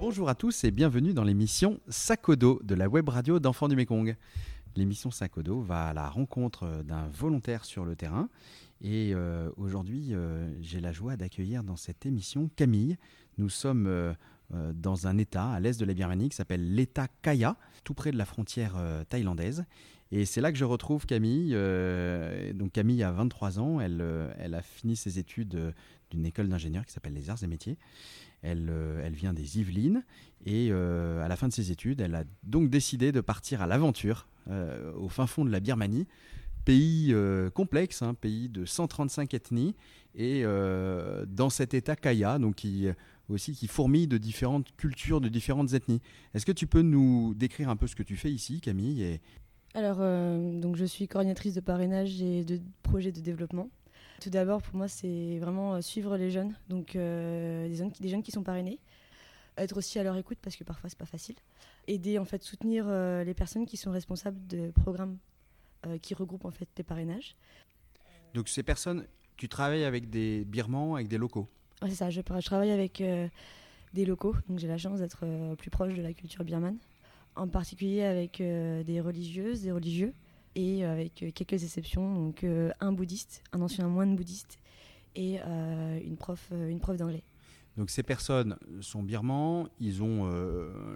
Bonjour à tous et bienvenue dans l'émission Sakodo de la web radio d'Enfants du Mékong. L'émission Sakodo va à la rencontre d'un volontaire sur le terrain et euh, aujourd'hui euh, j'ai la joie d'accueillir dans cette émission Camille. Nous sommes euh, dans un état à l'est de la Birmanie qui s'appelle l'état Kaya, tout près de la frontière thaïlandaise. Et c'est là que je retrouve Camille. donc Camille a 23 ans, elle, a fini ses études d'une école d'ingénieur qui s'appelle les Arts et Métiers. Elle, euh, vient des Yvelines et euh, à la fin de ses études, elle a donc décidé de partir à l'aventure euh, au fin fond de la Birmanie, pays complexe, hein, pays de 135 ethnies et dans cet état Kaya, donc qui aussi qui fourmille de différentes cultures, de différentes ethnies. Est-ce que tu peux nous décrire un peu ce que tu fais ici, Camille et... Alors, donc je suis coordinatrice de parrainage et de projets de développement tout d'abord, pour moi, c'est vraiment euh, suivre les jeunes, donc euh, des, jeunes qui, des, jeunes qui, sont parrainés, être aussi à leur écoute parce que parfois c'est pas facile, aider en fait soutenir euh, les personnes qui sont responsables de programmes qui regroupent en fait des parrainages. Donc ces personnes, tu travailles avec des birmans, avec des locaux. C'est ça. Je, je, travaille avec des locaux, donc j'ai la chance d'être plus proche de la culture birmane, en particulier avec des religieuses, des religieux et avec euh, quelques exceptions, donc euh, un bouddhiste, un ancien moine bouddhiste et euh, une prof, une prof d'anglais. Donc ces personnes sont birmans, ils ont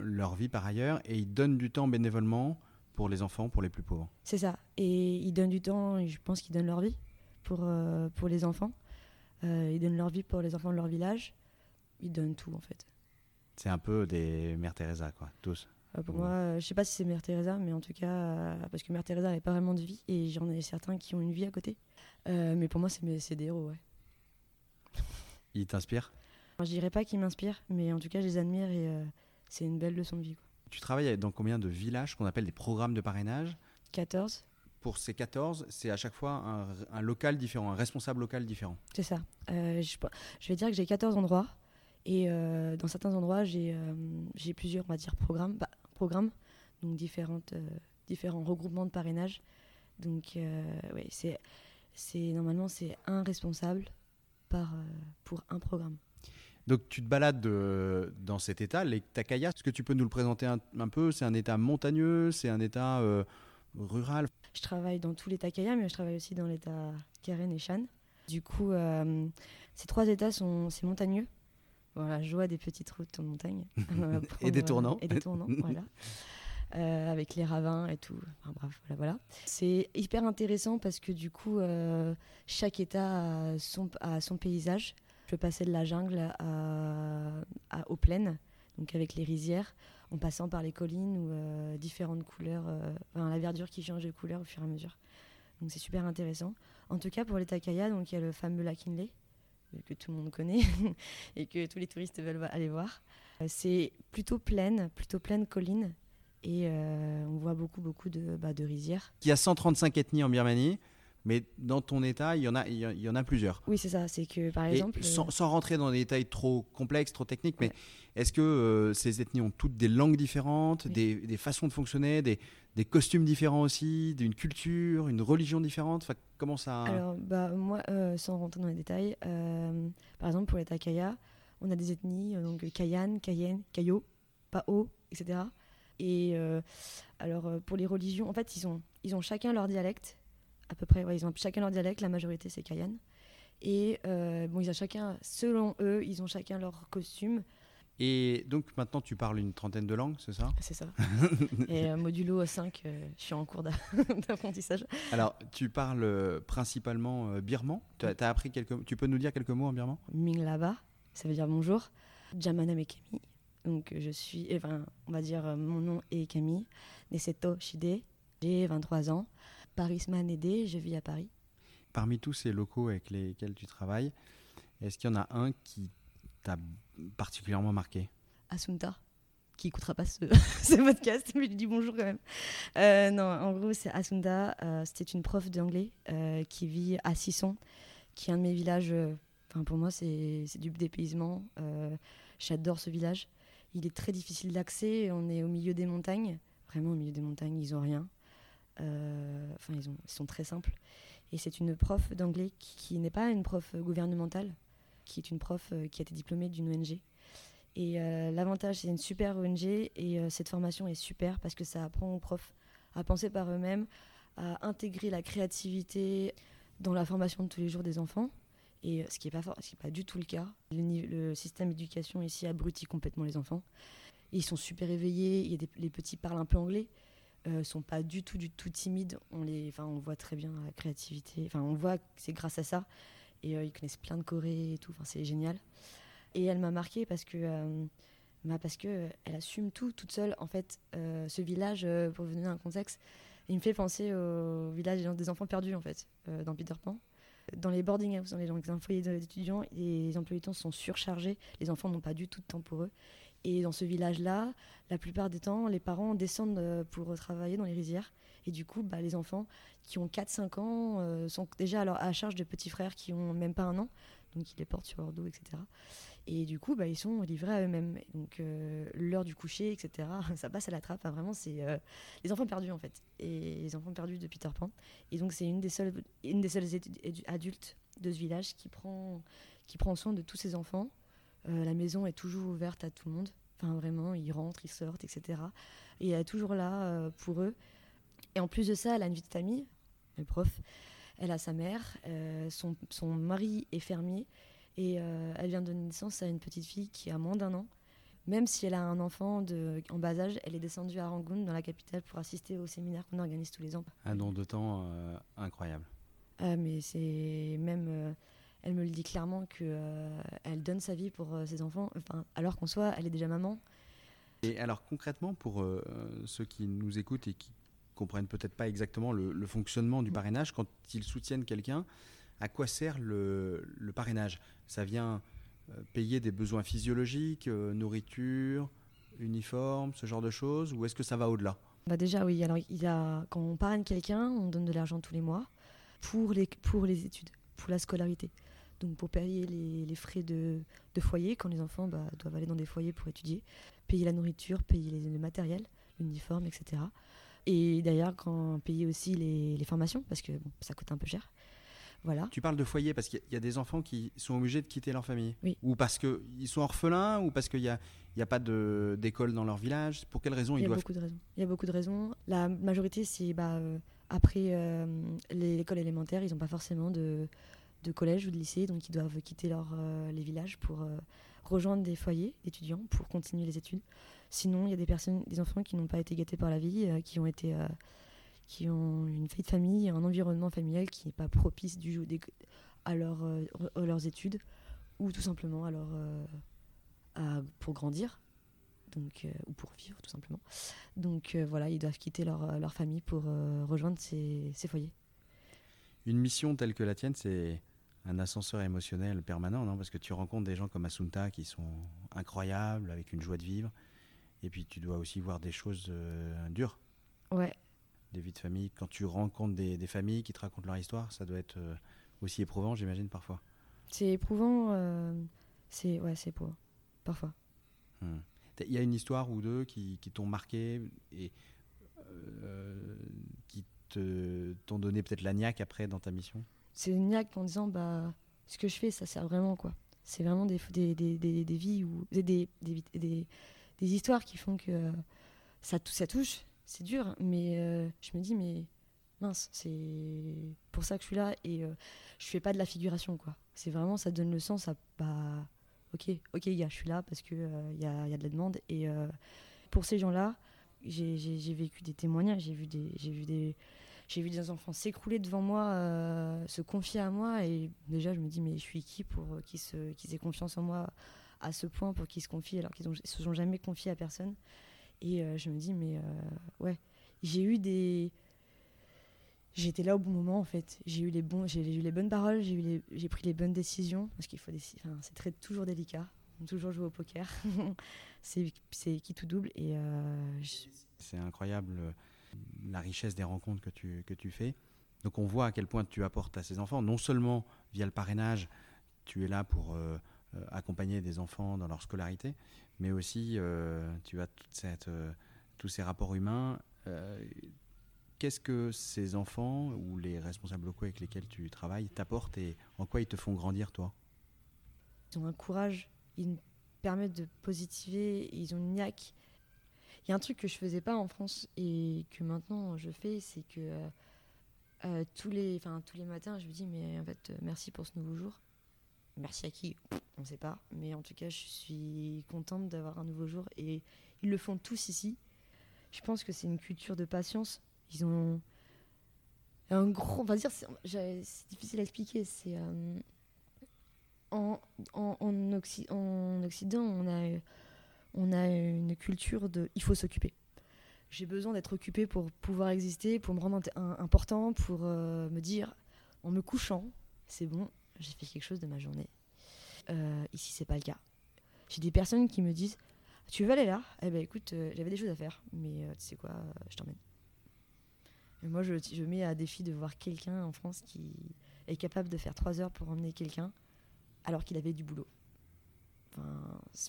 leur vie par ailleurs et ils donnent du temps bénévolement pour les enfants, pour les plus pauvres. C'est ça. Et ils donnent du temps, je pense qu'ils donnent leur vie pour, pour les enfants. Ils donnent leur vie pour les enfants de leur village. Ils donnent tout en fait. C'est un peu des Mères Teresa, quoi, tous. Euh, pour moi, euh, je sais pas si c'est Mère Teresa, mais en tout cas, euh, parce que Mère Teresa n'avait pas vraiment de vie et j'en ai certains qui ont une vie à côté. mais pour moi, c'est des héros, ouais. Ils t'inspirent? Je dirais pas qu'ils m'inspirent, mais en tout cas, je les admire et c'est une belle leçon de vie. Quoi. Tu travailles dans combien de villages qu'on appelle des programmes de parrainage? 14. Pour ces 14, c'est à chaque fois un, local différent, un responsable local différent. C'est ça. je, je, vais dire que j'ai 14 endroits. Et euh, dans certains endroits, j'ai euh, plusieurs, on va dire, programmes, bah, programmes donc différentes, euh, différents regroupements de parrainage. Donc, oui, c'est normalement c'est un responsable par, pour un programme. Donc tu te balades dans cet état, les Takaya. Est-ce que tu peux nous le présenter un, peu? C'est un état montagneux, c'est un état rural? Je travaille dans tous les Takaya, mais je travaille aussi dans l'état Karen et Shan. Du coup, ces trois états sont c'est montagneux. Voilà, je vois des petites routes en montagne. et des tournants. et des tournants, voilà. Euh, avec les ravins et tout. Enfin, bref, voilà, voilà. C'est hyper intéressant parce que du coup, euh, chaque État a son, a son, paysage. Je peux passer de la jungle à, aux plaines, donc avec les rizières, en passant par les collines ou euh, différentes couleurs, enfin, la verdure qui change de couleur au fur et à mesure. Donc c'est super intéressant. En tout cas, pour les Takaya, il y a le fameux lac Inle, que tout le monde connaît et que tous les touristes veulent aller voir. Euh, c'est plutôt pleine, plutôt pleine colline et euh, on voit beaucoup beaucoup de, bah, de rizières. Il y a 135 ethnies en Birmanie. Mais dans ton état, il y en a, il y en a plusieurs. Oui, c'est ça. C'est que, par exemple. Sans, sans, rentrer dans des détails trop complexes, trop techniques, mais est-ce que euh, ces ethnies ont toutes des langues différentes, des, des, façons de fonctionner, des, des costumes différents aussi, d'une culture, une religion différente? Enfin, Comment ça Alors, bah, moi, euh, sans rentrer dans les détails, euh, par exemple, pour les Takaya, on a des ethnies, donc Kayan, Kayen, Kayo, Pao, etc. Et alors, pour les religions, en fait, ils ont, ils ont chacun leur dialecte à peu près. ils ont chacun leur dialecte. La majorité, c'est Cayenne. Et euh, bon, ils ont chacun, selon eux, ils ont chacun leur costume. Et donc maintenant, tu parles une trentaine de langues, c'est ça? C'est ça. Et euh, modulo 5, euh, je suis en cours d'apprentissage. Alors, tu parles principalement birman? Tu as, appris quelques... Tu peux nous dire quelques mots en birman? Minglaba, ça veut dire bonjour. Jamana Mekemi. Donc, je suis, enfin, on va dire, mon nom est Camille. Neseto Shide. J'ai 23 ans. Parisman aidé, je vis à Paris. Parmi tous ces locaux avec lesquels tu travailles, est-ce qu'il y en a un qui t'a particulièrement marqué? Asunta, qui écoutera pas ce, podcast, mais je lui dis bonjour quand même. Euh, non, en gros, c'est Asunta, euh, c'était une prof d'anglais euh, qui vit à Sisson, qui est un de mes villages. Enfin, pour moi, c'est du dépaysement. J'adore ce village. Il est très difficile d'accès, on est au milieu des montagnes vraiment au milieu des montagnes, ils ont rien. Enfin, ils, sont très simples. Et c'est une prof d'anglais qui, n'est pas une prof gouvernementale, qui est une prof qui a été diplômée d'une ONG. Et l'avantage, c'est une super ONG et cette formation est super parce que ça apprend aux profs à penser par eux-mêmes, à intégrer la créativité dans la formation de tous les jours des enfants. Et ce qui n'est pas, pas du tout le cas. Le, système d'éducation ici abrutit complètement les enfants. ils sont super éveillés. Il y a les petits parlent un peu anglais. Euh, sont pas du tout, du tout timides. On les, on voit très bien la créativité. Enfin, on voit que c'est grâce à ça. Et euh, ils connaissent plein de Corée et tout. C'est génial. Et elle m'a marqué parce que, euh, bah, parce que elle assume tout toute seule. En fait, euh, ce village, pour vous donner un contexte, il me fait penser au village des enfants perdus en fait, dans Peter Pan dans les boarding houses, dans les, d'étudiants, les emplois du sont surchargés. Les enfants n'ont pas du tout de temps pour eux. Et dans ce village-là, la plupart des temps, les parents descendent euh, pour travailler dans les rizières. Et du coup, bah, les enfants qui ont 4-5 ans euh, sont déjà à, à charge de petits frères qui ont même pas un an, donc ils les portent sur leur dos, etc. Et du coup, bah, ils sont livrés à eux-mêmes. Donc euh, l'heure du coucher, etc., ça passe à la trappe. vraiment, c'est les enfants perdus en fait. Et les enfants perdus de Peter Pan. Et donc c'est une des seules, une des seules adultes de ce village qui prend, qui prend soin de tous ces enfants euh, la maison est toujours ouverte à tout le monde. Enfin, vraiment, ils rentrent, ils sortent, etc. Et elle est toujours là euh, pour eux. Et en plus de ça, elle a une vie de famille, le prof. Elle a sa mère, euh, son, son, mari est fermier et elle vient de donner naissance à une petite fille qui a moins d'un an. Même si elle a un enfant de, en bas âge, elle est descendue à Rangoon, dans la capitale, pour assister au séminaire qu'on organise tous les ans. Un don de temps incroyable. Ah, mais c'est même elle me le dit clairement qu'elle euh, elle donne sa vie pour euh, ses enfants, enfin, alors qu'en soi, elle est déjà maman. Et alors concrètement, pour euh, ceux qui nous écoutent et qui comprennent peut-être pas exactement le, fonctionnement du mm. parrainage, quand ils soutiennent quelqu'un, à quoi sert le, parrainage? Ça vient payer des besoins physiologiques, nourriture, uniforme, ce genre de choses, ou est-ce que ça va au-delà? Bah déjà oui, alors il y a, quand on parraine quelqu'un, on donne de l'argent tous les mois pour les, pour les études, pour la scolarité donc pour payer les, frais de, foyer quand les enfants bah, doivent aller dans des foyers pour étudier, payer la nourriture, payer les, le matériel, l'uniforme, etc. Et d'ailleurs, quand payer aussi les, formations, parce que ça coûte un peu cher. Voilà. Tu parles de foyer parce qu'il y, a des enfants qui sont obligés de quitter leur famille oui. Ou parce qu'ils sont orphelins Ou parce qu'il n'y a, a pas d'école dans leur village Pour quelles raisons ils doivent... Il y a beaucoup de raisons. Il y a beaucoup de raisons. La majorité, c'est bah, euh, après euh, l'école élémentaire, ils n'ont pas forcément de, de collège ou de lycée, donc ils doivent quitter leur, euh, les villages pour euh, rejoindre des foyers d'étudiants pour continuer les études. Sinon, il y a des personnes, des enfants qui n'ont pas été gâtés par la vie, euh, qui ont été, qui ont une vie de famille, un environnement familial qui n'est pas propice à, leur, leurs études ou tout simplement à à, pour grandir. Donc, ou pour vivre tout simplement. Donc voilà, ils doivent quitter leur, leur famille pour rejoindre ces, ces foyers. Une mission telle que la tienne, c'est un ascenseur émotionnel permanent, non Parce que tu rencontres des gens comme Asunta qui sont incroyables, avec une joie de vivre. Et puis tu dois aussi voir des choses euh, dures. Ouais. Des vies de famille. Quand tu rencontres des, familles qui te racontent leur histoire, ça doit être euh, aussi éprouvant, j'imagine, parfois. C'est éprouvant. Euh, c'est ouais, c'est éprouvant. Parfois. Hmm. Il y a une histoire ou deux qui, qui t'ont marqué et qui t'ont donné peut-être la niaque après dans ta mission? C'est une niaque en disant bah ce que je fais ça sert vraiment quoi. C'est vraiment des, des, des, des, vies ou des, des, histoires qui font que ça, touche. C'est dur mais euh, je me dis mais mince c'est pour ça que je suis là et euh, je fais pas de la figuration quoi. C'est vraiment ça donne le sens à bah ok ok gars je suis là parce que il euh, y, a, y, a, de la demande et pour ces gens là j'ai vécu des témoignages j'ai vu des j'ai vu des j'ai vu des enfants s'écrouler devant moi, euh, se confier à moi. Et déjà, je me dis, mais je suis qui pour euh, qu'ils aient confiance en moi à ce point, pour qu'ils se confient alors qu'ils ne se sont jamais confiés à personne. Et euh, je me dis, mais ouais, j'ai eu des. J'étais là au bon moment en fait. J'ai eu les eu les bonnes paroles, j'ai j'ai pris les bonnes décisions parce qu'il faut des, c'est très toujours délicat. Toujours jouer au poker, c'est qui tout double et c'est incroyable la richesse des rencontres que tu, que tu fais. Donc on voit à quel point tu apportes à ces enfants, non seulement via le parrainage, tu es là pour euh, euh, accompagner des enfants dans leur scolarité, mais aussi euh, tu as toute cette tous ces rapports humains. Qu'est-ce que ces enfants ou les responsables locaux avec lesquels tu travailles t'apportent et en quoi ils te font grandir, toi? Ils ont un courage, ils me permettent de positiver, ils ont une niaque. Il y a un truc que je faisais pas en France et que maintenant je fais, c'est que euh, euh, tous, les, tous les matins, je me dis, mais en fait, merci pour ce nouveau jour. Merci à qui? On ne sait pas. Mais en tout cas, je suis contente d'avoir un nouveau jour et ils le font tous ici. Je pense que c'est une culture de patience ils ont un gros. On va dire, c'est difficile à expliquer. C'est. Euh, en, en, en, Occident, on a, on a une culture de. Il faut s'occuper. J'ai besoin d'être occupé pour pouvoir exister, pour me rendre important, pour euh, me dire, en me couchant, c'est bon, j'ai fait quelque chose de ma journée. Euh, ici, c'est pas le cas. J'ai des personnes qui me disent Tu veux aller là? Eh ben écoute, j'avais des choses à faire, mais tu sais quoi, je t'emmène moi, je, je, mets à défi de voir quelqu'un en France qui est capable de faire trois heures pour emmener quelqu'un alors qu'il avait du boulot.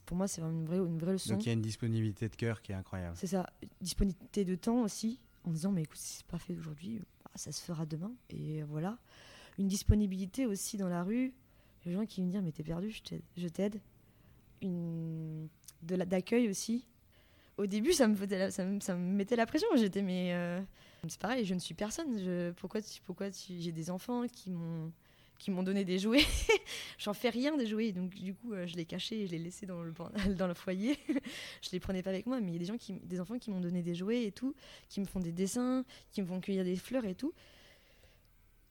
Pour moi, c'est une vraie, une vraie leçon. Donc il y a une disponibilité de cœur qui est incroyable. C'est ça. Disponibilité de temps aussi, en disant, mais écoute, si c'est pas fait aujourd'hui, bah, ça se fera demain. Et voilà. Une disponibilité aussi dans la rue. Les gens qui me disent, mais t'es perdu, je t'aide. Une... D'accueil aussi. Au début, ça me, faisait ça, me, ça me mettait la pression. J'étais, mais. Euh, c'est pareil, je ne suis personne. Je, pourquoi pourquoi j'ai des enfants qui m'ont qui m'ont donné des jouets. J'en fais rien des jouets, donc du coup, euh, je les cachais, je les laissais dans le, dans le foyer. je les prenais pas avec moi, mais il y a des gens qui, des enfants qui m'ont donné des jouets et tout, qui me font des dessins, qui me font cueillir des fleurs et tout.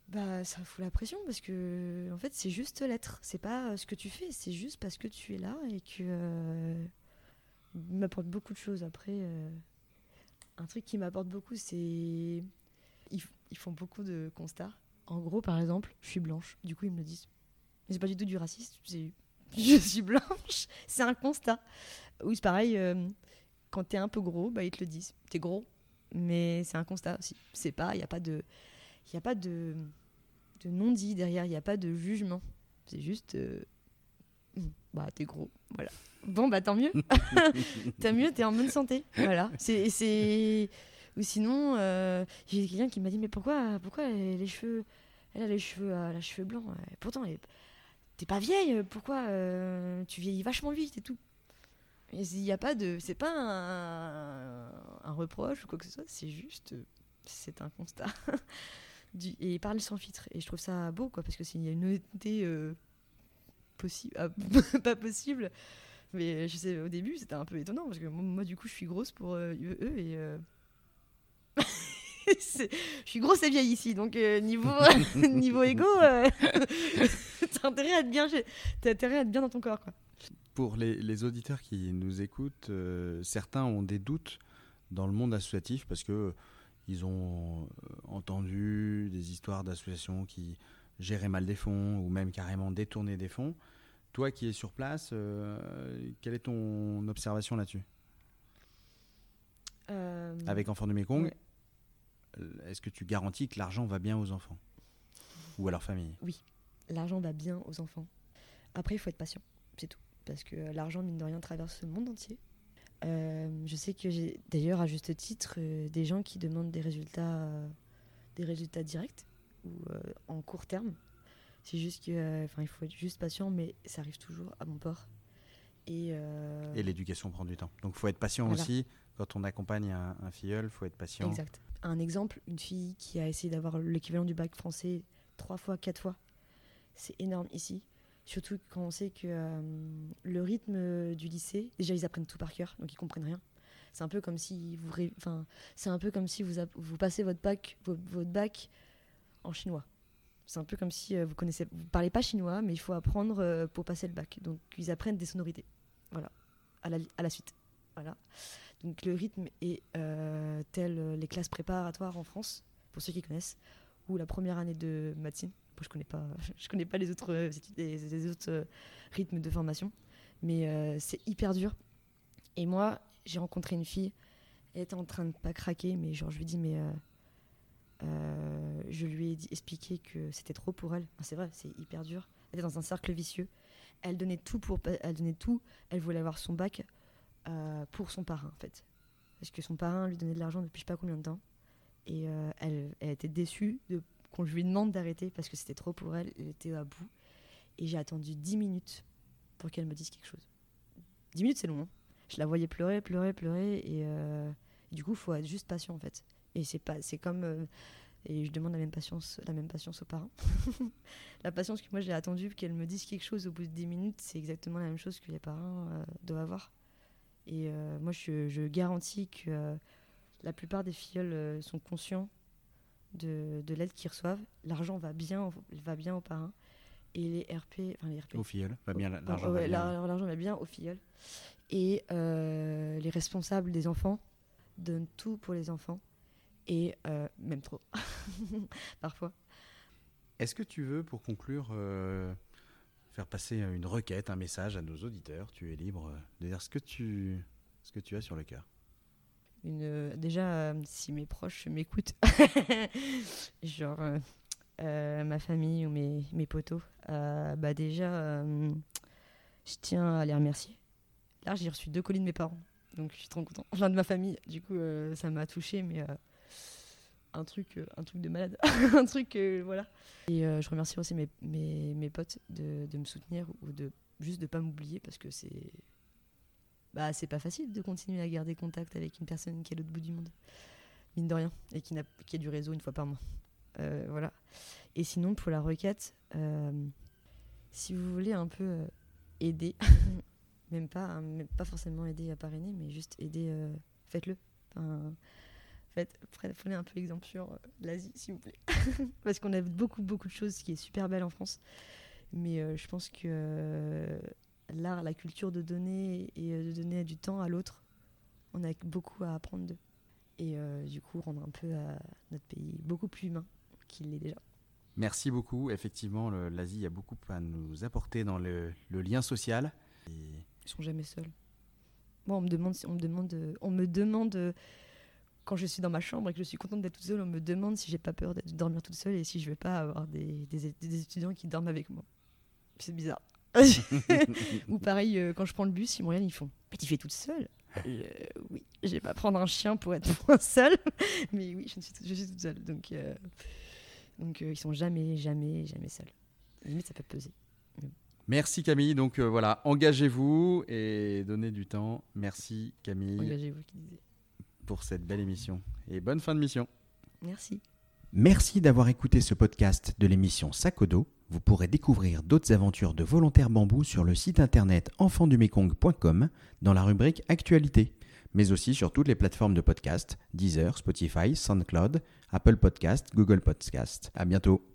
Bah, ça fout la pression parce que, en fait, c'est juste l'être. C'est pas ce que tu fais, c'est juste parce que tu es là et que euh, m'apporte beaucoup de choses après. Euh, un truc qui m'apporte beaucoup, c'est. Ils, font beaucoup de constats. En gros, par exemple, je suis blanche. Du coup, ils me le disent. Mais c'est pas du tout du racisme. Je suis blanche. c'est un constat. Oui, c'est pareil. Euh, quand t'es un peu gros, bah, ils te le disent. T'es gros. Mais c'est un constat aussi. C'est pas. Il n'y a pas de. Il a pas de, de non-dit derrière. Il n'y a pas de jugement. C'est juste. Euh, bah, t'es gros. Voilà. Bon, bah tant mieux. T'as mieux, t'es en bonne santé. Voilà. C'est. Ou sinon, euh, j'ai quelqu'un qui m'a dit Mais pourquoi, pourquoi les cheveux. Elle a les cheveux, euh, blancs. pourtant, t'es pas vieille. Pourquoi euh, tu vieillis vachement vite et tout Il n'y a pas de. C'est pas un, reproche ou quoi que ce soit. C'est juste. C'est un constat. et il parle sans filtre. Et je trouve ça beau, quoi, parce que s'il y a une honnêteté possible, ah, pas possible. Mais je sais, au début, c'était un peu étonnant parce que moi, du coup, je suis grosse pour euh, eux et. Euh, je suis grosse et vieille ici, donc euh, niveau, niveau égo, t'as intérêt, à être bien, as intérêt à être bien dans ton corps. Quoi. Pour les, les auditeurs qui nous écoutent, certains ont des doutes dans le monde associatif parce que ils ont entendu des histoires d'associations qui gérer mal des fonds ou même carrément détourner des fonds. Toi qui es sur place, euh, quelle est ton observation là-dessus? Euh, Avec Enfants de Mekong, euh, est-ce que tu garantis que l'argent va bien aux enfants ou à leur famille? Oui, l'argent va bien aux enfants. Après, il faut être patient, c'est tout. Parce que l'argent, mine de rien, traverse le monde entier. je sais que j'ai d'ailleurs, à juste titre, des gens qui demandent des résultats, des résultats directs ou euh, en court terme. C'est juste qu'il euh, enfin, il faut être juste patient, mais ça arrive toujours à bon port. Et, euh, et l'éducation prend du temps. Donc il faut être patient aussi. Quand on accompagne un, un filleul, il faut être patient. Exact. Un exemple, une fille qui a essayé d'avoir l'équivalent du bac français trois fois, quatre fois. C'est énorme ici. Surtout quand on sait que le rythme du lycée, déjà ils apprennent tout par cœur, donc ils comprennent rien. C'est un peu comme si vous, enfin, c'est un peu comme si vous, vous passez votre bac, votre bac en chinois. C'est un peu comme si euh, vous connaissez, vous parlez pas chinois, mais il faut apprendre euh, pour passer le bac. Donc ils apprennent des sonorités. Voilà, à la, à la suite. Voilà. Donc le rythme est euh, tel les classes préparatoires en France, pour ceux qui connaissent, ou la première année de médecine. Je connais connais pas les autres, autres rythmes de formation, mais c'est hyper dur. Et moi, j'ai rencontré une fille, elle était en train de pas craquer, mais genre je lui dis mais euh, je lui ai expliqué que c'était trop pour elle. c'est vrai, c'est hyper dur. Elle était dans un cercle vicieux. Elle donnait tout pour, elle donnait tout. Elle voulait avoir son bac euh, pour son parrain, en fait. parce que son parrain lui donnait de l'argent depuis je sais pas combien de temps. Et euh, elle, elle était déçue de, qu'on lui demande d'arrêter parce que c'était trop pour elle, elle était à bout. Et j'ai attendu 10 minutes pour qu'elle me dise quelque chose. 10 minutes, c'est long. hein. Je la voyais pleurer, pleurer, pleurer. Et, euh, du coup, il faut être juste patient en fait. Et c'est pas, c'est comme. et je demande la même patience, la même patience aux parents. la patience que moi j'ai attendue qu'elle me dise quelque chose au bout de 10 minutes, c'est exactement la même chose que les parents doivent avoir. Et euh, moi, je, je garantis que euh, la plupart des filleuls euh, sont conscients de, de l'aide qu'ils reçoivent. L'argent va bien, va bien aux parents. Et les RP, enfin les RP, Au filleul, va bien, l'argent va bien. va bien aux filleuls. Et les responsables des enfants donnent tout pour les enfants. Et même trop, parfois. Est-ce que tu veux, pour conclure, euh, faire passer une requête, un message à nos auditeurs Tu es libre de dire ce que tu, ce que tu as sur le cœur. Une, déjà, euh, si mes proches m'écoutent, genre euh, euh, ma famille ou mes, mes potos, bah déjà, je tiens à les remercier. Là, j'ai reçu deux colis de mes parents, donc je suis trop content. Enfin, de ma famille, du coup, ça m'a touché, mais un, truc, euh, un truc de malade. un truc, euh, voilà. Et euh, je remercie aussi mes, mes, mes potes de, de me soutenir ou de juste de pas m'oublier parce que c'est bah, c'est pas facile de continuer à garder contact avec une personne qui est à l'autre bout du monde, mine de rien, et qui, n'a, qui a du réseau une fois par mois. Voilà. Et sinon, pour la requête, si vous voulez un peu aider, même pas, hein, pas forcément aider à parrainer, mais juste aider, faites-le. Pre- prenez un peu exemple sur euh, l'Asie, s'il vous plaît. Parce qu'on a beaucoup, beaucoup de choses qui est super belle en France. Mais euh, je pense que euh, l'art, la culture de donner et euh, de donner du temps à l'autre, on a beaucoup à apprendre d'eux. Et euh, du coup, rendre un peu à notre pays beaucoup plus humain qu'il l'est déjà. Merci beaucoup. Effectivement, l'Asie a beaucoup à nous apporter dans le, le lien social. Et Ils sont jamais seuls. Moi, on me demande, on me demande, on me demande quand je suis dans ma chambre et que je suis contente d'être toute seule, on me demande si j'ai pas peur de dormir toute seule et si je vais pas avoir des, des- des étudiants qui dorment avec moi. C'est bizarre. Ou pareil, euh, quand je prends le bus, ils me regardent, ils font Mais tu fais toute seule? Euh, Oui, je vais pas prendre un chien pour être moins seule, mais oui, je suis, toute- je suis toute seule. Donc, euh, donc euh, ils sont jamais, jamais, jamais seuls. Limite, ça peut peser. Merci Camille. Donc euh, voilà, engagez-vous et donnez du temps. Merci Camille Engagez-vous, qui disait. Pour cette belle émission. Et bonne fin de mission. Merci. Merci d'avoir écouté ce podcast de l'émission dos. Vous pourrez découvrir d'autres aventures de volontaires bambou sur le site internet enfandumekong.com dans la rubrique Actualité, mais aussi sur toutes les plateformes de podcast Deezer, Spotify, SoundCloud, Apple Podcast, Google Podcast. À bientôt.